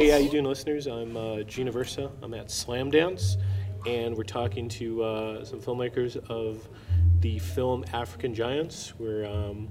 Hey, how you doing, listeners? I'm uh, Gina Versa. I'm at Slam Slamdance, and we're talking to uh, some filmmakers of the film African Giants. We're um,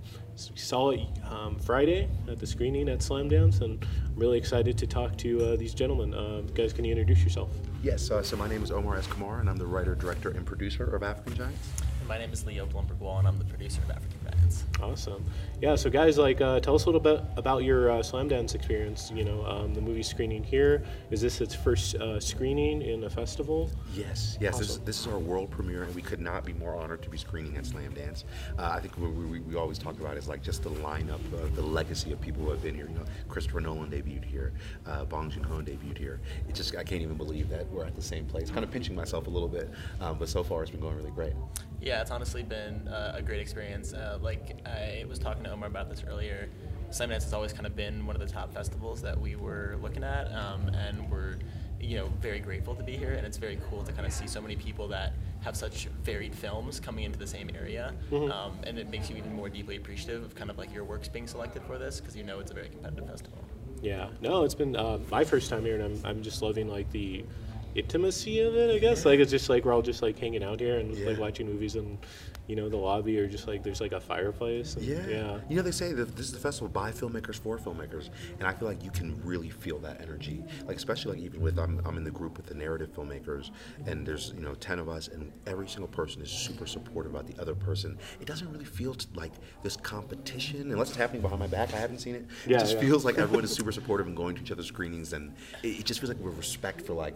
we saw it um, Friday at the screening at Slam Slamdance, and I'm really excited to talk to uh, these gentlemen. Uh, guys, can you introduce yourself? Yes, uh, so my name is Omar S. Kamara, and I'm the writer, director, and producer of African Giants. My name is Leo Blumberg-Woll, and I'm the producer of African Giants. Awesome. Yeah, so guys, like, uh, tell us a little bit about your uh, Slamdance experience. You know, um, the movie screening here. Is this its first uh, screening in a festival? Yes, yes. This, is, Awesome. this is our world premiere, and we could not be more honored to be screening at Slamdance. Uh, I think what we, we, we always talk about is like just the lineup, uh, the legacy of people who have been here. You know, Christopher Nolan debuted here, uh, Bong Joon Ho debuted here. It just I can't even believe that we're at the same place. Kind of pinching myself a little bit, um, but so far it's been going really great. Yeah, it's honestly been uh, a great experience. Uh, like I was talking to Omar about this earlier. Slamdance has always kind of been one of the top festivals that we were looking at, um, and we're you know very grateful to be here. And it's very cool to kind of see so many people that have such varied films coming into the same area, um, and it makes you even more deeply appreciative of kind of like your works being selected for this because you know it's a very competitive festival. Yeah, no, it's been uh, my first time here, and I'm, I'm just loving like the intimacy of it. I guess like it's just like we're all just like hanging out here and like watching movies, and you know the lobby or just like there's like a fireplace. And, Yeah. yeah, You know, they say that this is the festival by filmmakers for filmmakers, and I feel like you can really feel that energy. Like especially like even with I'm, I'm in the group with the narrative filmmakers, and there's you know ten of us, and every single person is super supportive about the other person. It doesn't really feel t- like this competition, unless it's happening behind my back. I haven't seen it. Yeah, it just yeah. feels like everyone is super supportive and going to each other's screenings, and it, it just feels like we're respect for like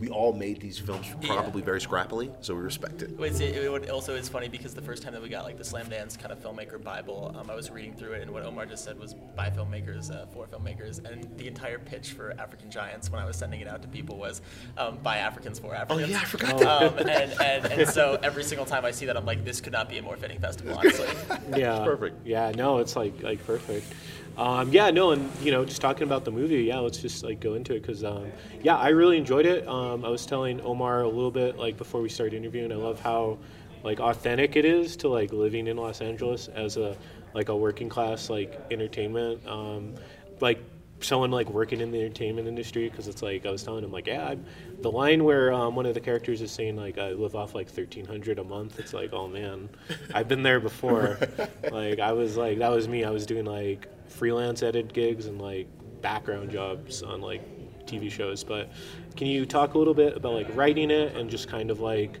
we all made these films probably very scrappily, so we respect it. Well, It's, it, it would- also it's funny because the first time that we got like the Slamdance kind of filmmaker Bible, um, I was reading through it, and what Omar just said was by filmmakers uh, for filmmakers, and the entire pitch for African Giants when I was sending it out to people was um, by Africans for Africans. Oh, yeah, I forgot that. Um, and, and, and so every single time I see that, I'm like, this could not be a more fitting festival, honestly. yeah, perfect. Yeah, no, it's like like perfect. Um, yeah, no, and you know, just talking about the movie, yeah, let's just like go into it because, um, yeah, I really enjoyed it. Um, I was telling Omar a little bit like before we started interviewing, I love how like authentic it is to like living in Los Angeles as a like a working class like entertainment, um, like someone like working in the entertainment industry because it's like I was telling him like yeah I'm, the line where um, one of the characters is saying like I live off like thirteen hundred a month it's like oh man I've been there before. Like I was like that was me. I was doing like freelance edit gigs and like background jobs on like TV shows. But can you talk a little bit about like writing it and just kind of like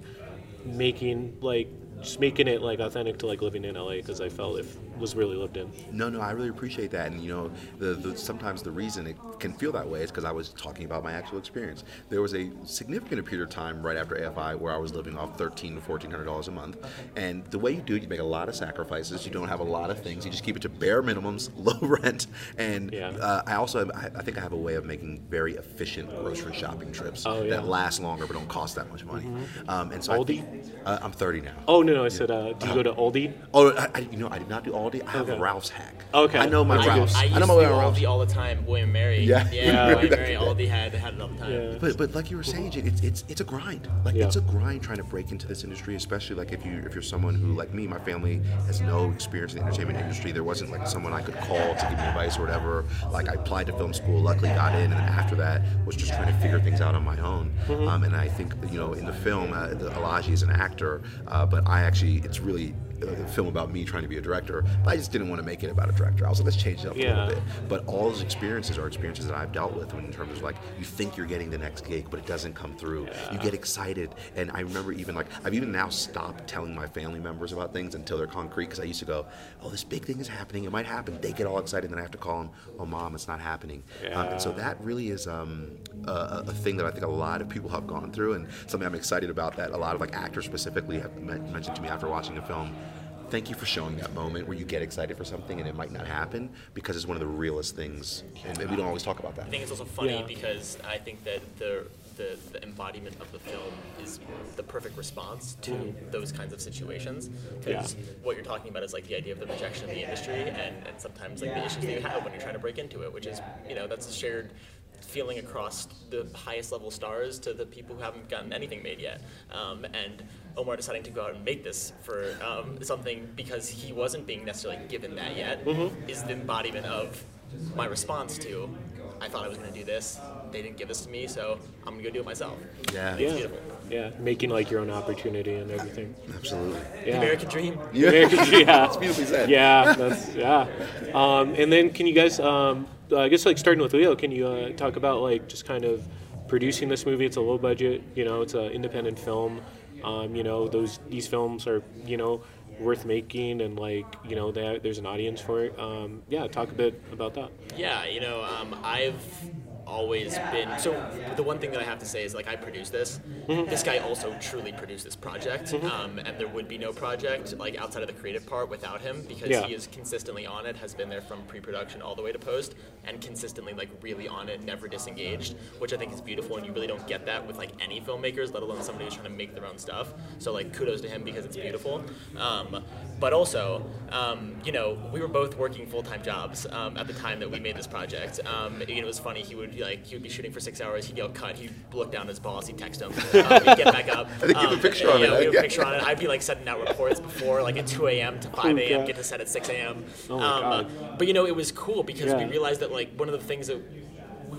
making like just making it like authentic to like living in LA because I felt it was really lived in No, no, I really appreciate that, and you know, the, the sometimes the reason it can feel that way is because I was talking about my actual experience. There was a significant period of time right after AFI where I was living off thirteen to fourteen hundred dollars a month, and the way you do it, you make a lot of sacrifices. You don't have a lot of things. You just keep it to bare minimums, low rent, and Yeah. uh, I also have, I, I think I have a way of making very efficient grocery shopping trips Oh, yeah. that last longer but don't cost that much money. Um, and so I Aldi? think, uh, I'm thirty now. oh no no I said uh, do you go to Aldi Oh, I, I, you know, I did not do Aldi. I have Okay. a Ralph's hack. Okay. I know my What'd you do? Ralph's. I used know to my do way around Aldi all the time. William Mary. Yeah. yeah. Yeah. William Mary. Aldi had had it all the time. Yeah. But, but like you were saying, Jake, it's, it's it's a grind. Like Yeah. it's a grind trying to break into this industry, especially like if you if you're someone who like me, my family has no experience in the entertainment industry. There wasn't like someone I could call to give me advice or whatever. Like I applied to film school, luckily got in, and then after that was just trying to figure things out on my own. Mm-hmm. Um, and I think you know in the film, uh, the, Alaji is an actor, uh, but I actually it's really a film about me trying to be a director. But I just didn't want to make it about a director. I was like, let's change it up a little bit. But all those experiences are experiences that I've dealt with in terms of like you think you're getting the next gig, but it doesn't come through. You get excited, and I remember even like I've even now stopped telling my family members about things until they're concrete because I used to go, oh, this big thing is happening, it might happen. They get all excited, and then I have to call them, oh, mom, it's not happening. Um, and so that really is um, a, a a thing that I think a lot of people have gone through, and something I'm excited about that a lot of like actors specifically have mentioned to me after watching a film thank you for showing that moment where you get excited for something and it might not happen because it's one of the realest things and, and we don't always talk about that I think it's also funny Yeah. because I think that the, the the embodiment of the film is the perfect response to mm-hmm. those kinds of situations. Because Yeah. what you're talking about is like the idea of the rejection of the industry and, and sometimes like the issues that you have when you're trying to break into it, which is you know that's a shared feeling across the highest level stars to the people who haven't gotten anything made yet. Um, and Omar deciding to go out and make this for um, something because he wasn't being necessarily given that yet is the embodiment of my response to I thought I was going to do this. They didn't give this to me, so I'm going to go do it myself. Yeah. It's Yeah, beautiful. Yeah, making like your own opportunity and everything. Absolutely. Yeah. American dream. Yeah. yeah. That's beautifully said. Yeah, that's yeah. Um, and then can you guys, um, I guess like starting with Leo, can you uh, talk about like just kind of producing this movie? It's a low budget, you know, it's an independent film. Um, you know, those these films are you know worth making and like you know they, there's an audience for it. Um, yeah, talk a bit about that. Yeah, you know, um, I've always been so the one thing that I have to say is like I produced this. Mm-hmm. This guy also truly produced this project, um, and there would be no project like outside of the creative part without him because Yeah. he is consistently on it, has been there from pre-production all the way to post, and consistently like really on it, never disengaged, which I think is beautiful, and you really don't get that with like any filmmakers, let alone somebody who's trying to make their own stuff. So like kudos to him because it's beautiful. Um, but also, um, you know, we were both working full-time jobs um, at the time that we made this project. Um, you know, it was funny. He would like he would be shooting for six hours. He'd get cut. He'd look down at his boss. He'd text him. Um, he'd get back up. I think you have a picture on yeah, it, we have yeah. a picture on it. I'd be like sending out reports before like at 2 a.m. to 5 a.m. Get to set at 6 a.m. Oh um, God. But you know, it was cool because we realized that like one of the things that we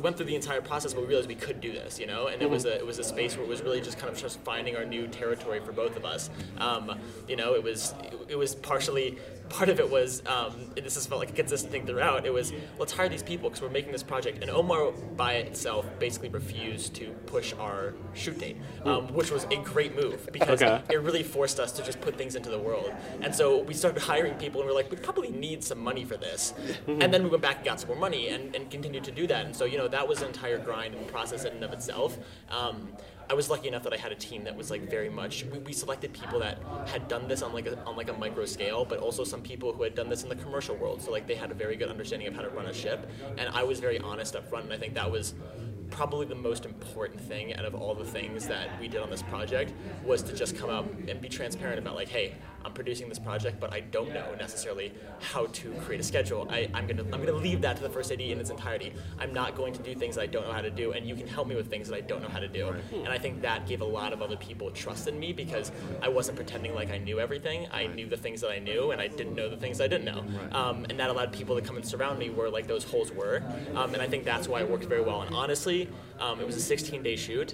went through the entire process, but we realized we could do this, you know, and it was a it was a space where it was really just kind of just finding our new territory for both of us. Um, you know, it was it, it was partially part of it was um, this has felt like a consistent thing throughout. It was let's hire these people because we're making this project, and Omar by itself basically refused to push our shoot date, um, which was a great move because Okay. it really forced us to just put things into the world. And so we started hiring people, and we are like, we probably need some money for this. and then we went back and got some more money, and, and continued to do that. And so you know that was an entire grind and process in and of itself. Um, I was lucky enough that I had a team that was like very much. We, we selected people that had done this on like a on like a micro scale, but also some people who had done this in the commercial world. So like they had a very good understanding of how to run a ship, and I was very honest up front, and I think that was probably the most important thing out of all the things that we did on this project was to just come out and be transparent about like hey i'm producing this project but i don't know necessarily how to create a schedule. I, i'm gonna i'm gonna leave that to the first ad in its entirety. I'm not going to do things that i don't know how to do and you can help me with things that i don't know how to do. And i think that gave a lot of other people trust in me because i wasn't pretending like i knew everything. I knew the things that i knew and i didn't know the things i didn't know. Um, and that allowed people to come and surround me where like those holes were. Um, and i think that's why it worked very well. And honestly um, it was a 16 day shoot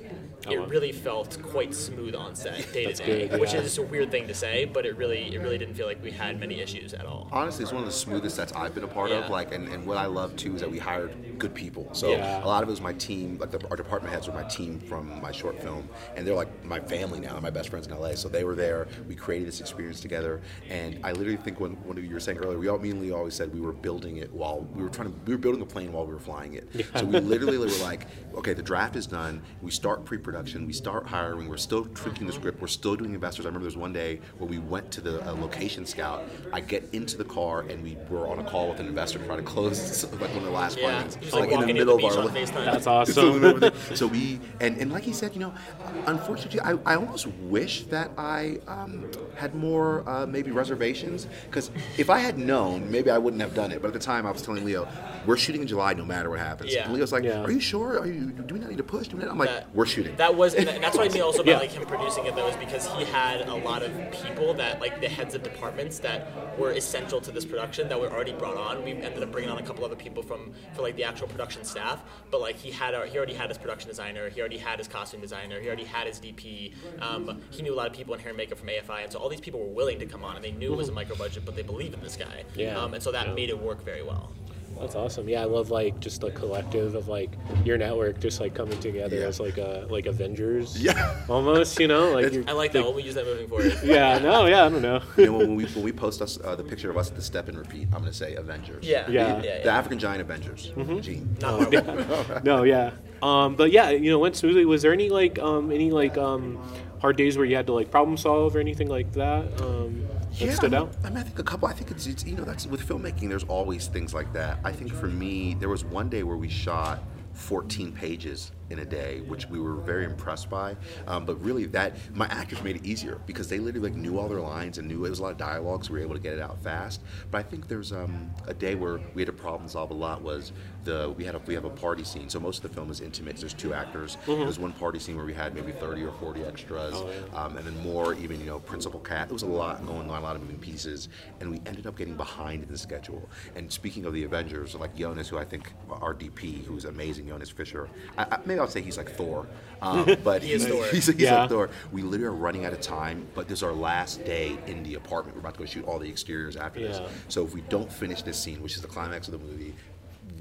it wow. really felt quite smooth on set day to day good, which yeah. is a weird thing to say but it really it really didn't feel like we had many issues at all honestly, it's one of the smoothest sets I've been a part Yeah. of. Like, and, and what I love too is that we hired good people. So Yeah. a lot of it was my team. Like the, our department heads were my team from my short film, and they're like my family now. They're my best friends in LA. So they were there. We created this experience together, and I literally think when one of you were saying earlier, we all me and Leo always said we were building it while we were trying to. We were building a plane while we were flying it. So we literally were like, okay, the draft is done. We start pre-production. We start hiring. We're still tweaking the script. We're still doing investors. I remember there was one day where we went to the uh, location scout. I get into the car and we were on a call with an investor trying to close like one of the last yeah planes, just like, like, in the middle the of our. on That's awesome. so we and, and like he said, you know, unfortunately, I, I almost wish that I um, had more uh, maybe reservations because if I had known, maybe I wouldn't have done it. But at the time, I was telling Leo, we're shooting in July, no matter what happens. Yeah. And Leo's like, Yeah. Are you sure? Are you? Do we not need to push? Do we not? I'm like, that- we're shooting. That was, and that's what I mean also about Yeah. like him producing it though, is because he had a lot of people that like the heads of departments that were essential to this production that were already brought on. We ended up bringing on a couple other people from for like the actual production staff, but like he had our, he already had his production designer, he already had his costume designer, he already had his DP. Um, he knew a lot of people in hair and makeup from AFI, and so all these people were willing to come on, and they knew it was a micro budget, but they believed in this guy. Yeah. Um, and so that Yeah. made it work very well. That's awesome. Yeah, I love like just the collective of like your network just like coming together Yeah. as like a like Avengers. Yeah. Almost, you know, like I like that. We'll use that moving forward. yeah, no, yeah, I don't know. you know, when we when we post us uh, the picture of us at the step and repeat, I'm gonna say Avengers. Yeah. Yeah. Yeah. The yeah. African giant Avengers. Gene. Not Marvel. no, yeah. Um, but yeah, you know, went smoothly. Was there any like um any like um hard days where you had to like problem solve or anything like that? Um that stood I mean, out? I mean, I think a couple. I think it's, it's you know that's with filmmaking. There's always things like that. I think for me, there was one day where we shot 14 pages in a day, which we were very impressed by. Um, but really, that my actors made it easier because they literally like knew all their lines and knew it was a lot of dialogue, so we were able to get it out fast. But I think there's um, a day where we had to problem solve a lot was the we had a we have a party scene. So most of the film is intimate. There's two actors. There's one party scene where we had maybe 30 or 40 extras, um, and then more even you know principal cat. It was a lot going on, a lot of moving pieces, and we ended up getting behind in the schedule. And speaking of the Avengers, like Jonas, who I think our DP, who's amazing, Jonas Fisher. I, I, maybe I'll say he's like Thor, um, but He is Thor. He's, he's Yeah. like Thor. We literally are running out of time, but this is our last day in the apartment. We're about to go shoot all the exteriors after this. So if we don't finish this scene, which is the climax of the movie,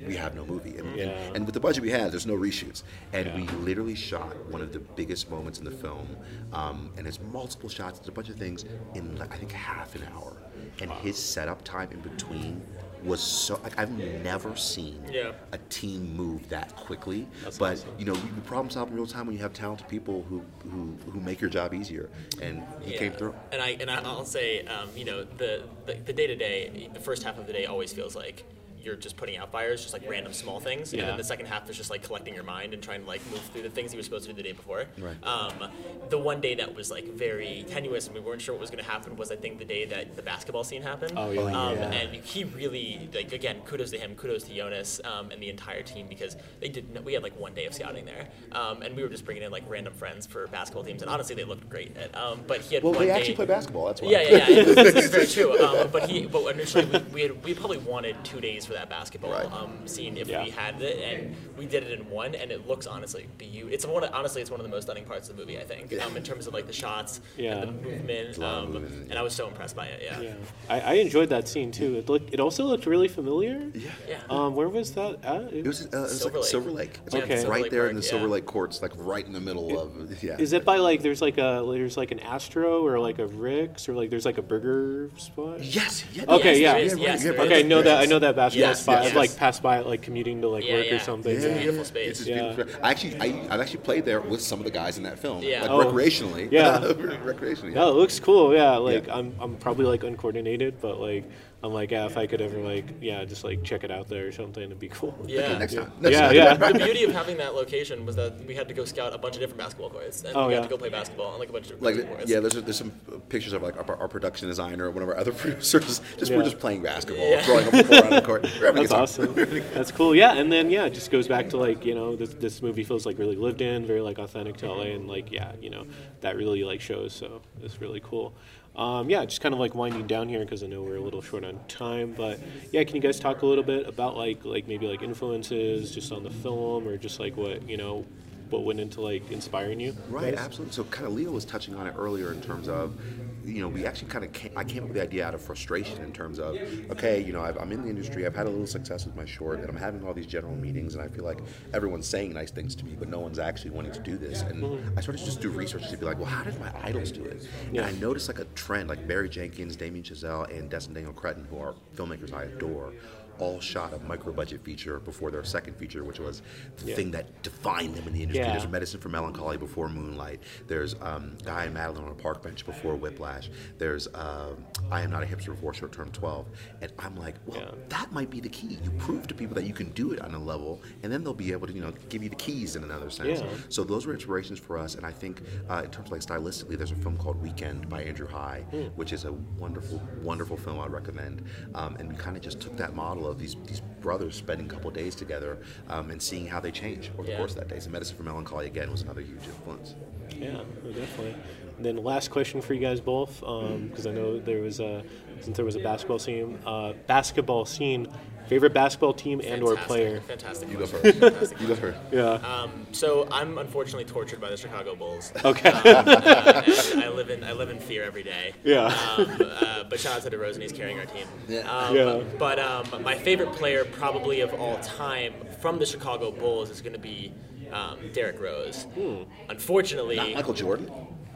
we have no movie. And, Yeah. and, and with the budget we had, there's no reshoots. And Yeah. we literally shot one of the biggest moments in the film, um, and it's multiple shots, it's a bunch of things in like, I think half an hour. And his setup time in between was so like I've never seen Yeah. a team move that quickly. That's but awesome. you know, you problem solve in real time when you have talented people who, who who make your job easier. And he came through. And I and I'll say, um, you know, the the the day to day, the first half of the day always feels like you're just putting out fires, just like random small things, and Yeah. then the second half is just like collecting your mind and trying to like move through the things you were supposed to do the day before. Right. Um, the one day that was like very tenuous and we weren't sure what was going to happen was I think the day that the basketball scene happened. Oh, yeah. Um, Yeah. And he really like again, kudos to him, kudos to Jonas um, and the entire team because they did. We had like one day of scouting there, um, and we were just bringing in like random friends for basketball teams, and honestly, they looked great. At, um, but he had Well, one they day, actually play basketball. That's why. yeah, yeah, yeah. This is very true. Um, but he, but initially we, we had we probably wanted two days for that basketball Right. um, scene if Yeah. we had it, and we did it in one, and it looks honestly beautiful. It's one, of, honestly, it's one of the most stunning parts of the movie. I think, um, in terms of like the shots Yeah. and the movement, a lot of um, movement, and I was so impressed by it. Yeah. Yeah, I, I enjoyed that scene too. It looked. It also looked really familiar. Yeah. Yeah. Um, where was that at? It was, uh, it was Silver like Lake. Silver Lake. It's Yeah, like Okay. Right Lake there Park, in the yeah. Silver Lake courts, like right in the middle of. Yeah. Is it by like there's like a there's like an Astro or like a Rick's or like there's like a burger spot? Yes. Yeah, Okay, Yes, yeah. there is, right, yes, yeah, Okay, I know that I know that basketball Yes, spot. yes, I've like yes. passed by it like commuting to like Yeah, work yeah. or something. It's a beautiful space. It's just Yeah. beautiful. I actually, I, I've actually played there with some of the guys in that film, Yeah. like Oh. recreationally. Yeah. recreationally. Yeah, it looks cool. Yeah, like Yeah. I'm I'm probably like uncoordinated, but like I'm like yeah, if I could ever like yeah, just like check it out there or something, it'd be cool. Yeah. Next time. Next Yeah, time. yeah. the beauty of having that location was that we had to go scout a bunch of different basketball courts, and Oh, we yeah. had to go play basketball on like a bunch of Like different courts. yeah, there's there's some pictures of like our, our production designer, or one of our other producers. Just Yeah. we're just playing basketball, Yeah. throwing up a ball around the court. We're having a That's awesome. That's cool. Yeah, and then yeah, it just goes back to like you know this this movie feels like really lived in, very like authentic to LA, and like yeah, you know that really like shows. So it's really cool. Um, yeah, just kind of like winding down here because I know we're a little short on time, but yeah, can you guys talk a little bit about like like maybe like influences just on the film or just like what you know what went into like inspiring you? Right, absolutely. So, kind of Leo was touching on it earlier in terms of, you know, we actually kind of came, I came up with the idea out of frustration in terms of, okay, you know, I've, I'm in the industry, I've had a little success with my short, and I'm having all these general meetings, and I feel like everyone's saying nice things to me, but no one's actually wanting to do this. And I started to just do research to be like, well, how did my idols do it? And I noticed like a trend, like Barry Jenkins, Damien Chazelle, and Destin Daniel Cretton, who are filmmakers I adore. All shot a micro budget feature before their second feature, which was the Yeah. thing that defined them in the industry. Yeah. There's Medicine for Melancholy before Moonlight. There's um, Guy and Madeline on a park bench before Whiplash. There's um I Am Not a Hipster before Short Term 12. And I'm like, well, Yeah. that might be the key. You prove to people that you can do it on a level, and then they'll be able to, you know, give you the keys in another sense. Yeah. So those were inspirations for us. And I think uh, in terms of like stylistically, there's a film called Weekend by Andrew Haigh, Hmm. which is a wonderful, wonderful film I'd recommend. Um, and we kind of just took that model of these these brothers spending a couple days together um, and seeing how they change over the course of that day. So Medicine for Melancholy again was another huge influence. Yeah, definitely. And then last question for you guys both, because I know there was a since there was a basketball scene, uh, basketball scene, favorite basketball team and or player. Fantastic. You go question. first. Fantastic You go first. Yeah. Um, so I'm unfortunately tortured by the Chicago Bulls. Okay. Um, uh, and I live in I live in fear every day. Yeah. Um, uh, but shout out to DeRozan, he's carrying our team. Yeah. Um, Yeah. But um, my favorite player, probably of all time, from the Chicago Bulls, is going to be um, Derrick Rose. Hmm. Unfortunately, Not Michael Jordan.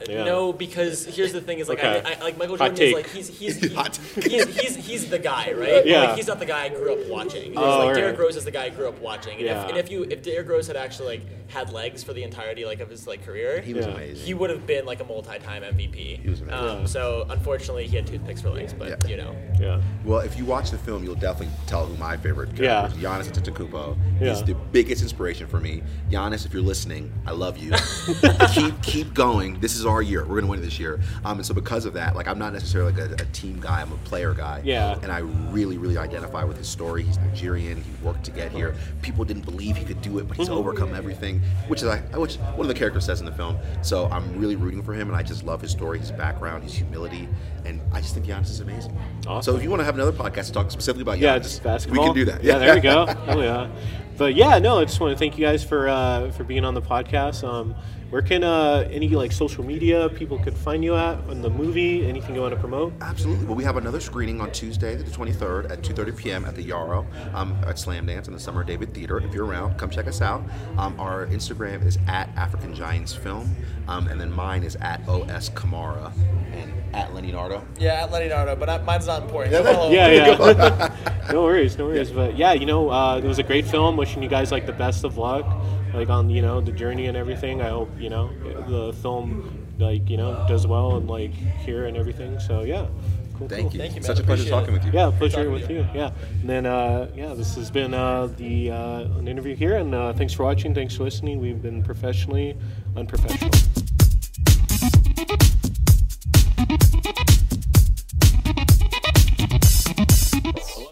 Yeah. No, because here's the thing: is like Okay. I, I, like Michael Hot Jordan is like he's he's he- Hot he's, he's he's the guy, right? Yeah. Like, he's not the guy I grew up watching. Oh, like alright. Derrick Rose is the guy I grew up watching. And, Yeah. if, and if you if Derrick Rose had actually like had legs for the entirety like of his like career, He was Yeah. amazing. he would have been like a multi-time MVP. He was amazing. Um, So unfortunately, he had toothpicks for legs, but Yeah. you know. Yeah. Well, if you watch the film, you'll definitely tell who my favorite Yeah. is. Giannis Antetokounmpo. Yeah. He's the biggest inspiration for me. Giannis, if you're listening, I love you. keep keep going. This is our year. We're gonna win it this year. Um, and so because of that, like I'm not necessarily like a, a team guy. I'm a player guy. Yeah. And I really, really identify with his story. He's Nigerian. He worked to get here. People didn't believe he could do it, but he's overcome everything, which is I, which one of the characters says in the film. So I'm really rooting for him, and I just love his story, his background, his humility, and I just think Giannis is amazing. Awesome. So if you want to have another podcast to talk specifically about Yeah, Giannis, just basketball. we can do that. Yeah, there we go. Oh yeah. But yeah, no, I just want to thank you guys for uh, for being on the podcast. Um, where can uh, any like social media people could find you at on the movie? Anything you want to promote? Absolutely. Well, we have another screening on Tuesday, the 23rd, at 2:30 p.m. at the Yarrow um, at Slamdance in the Summer David Theater. If you're around, come check us out. Um, our Instagram is at African Giants Film, um, and then mine is at OS Kamara and at Lenny Nardo. Yeah, at Leonardo, but I, mine's not important. Yeah, So Yeah, yeah. no worries, no worries. But yeah, you know, uh, it was a great film. Wishing you guys like the best of luck, like on you know the journey and everything. I hope you know the film like you know does well and like here and everything. So yeah, cool. Thank cool. you. Thank you, man. Such a pleasure Appreciate talking it. with you. Yeah, pleasure talking with you. you. Yeah, and then uh, yeah, this has been uh, the uh, an interview here, and uh, thanks for watching. Thanks for listening. We've been professionally unprofessional.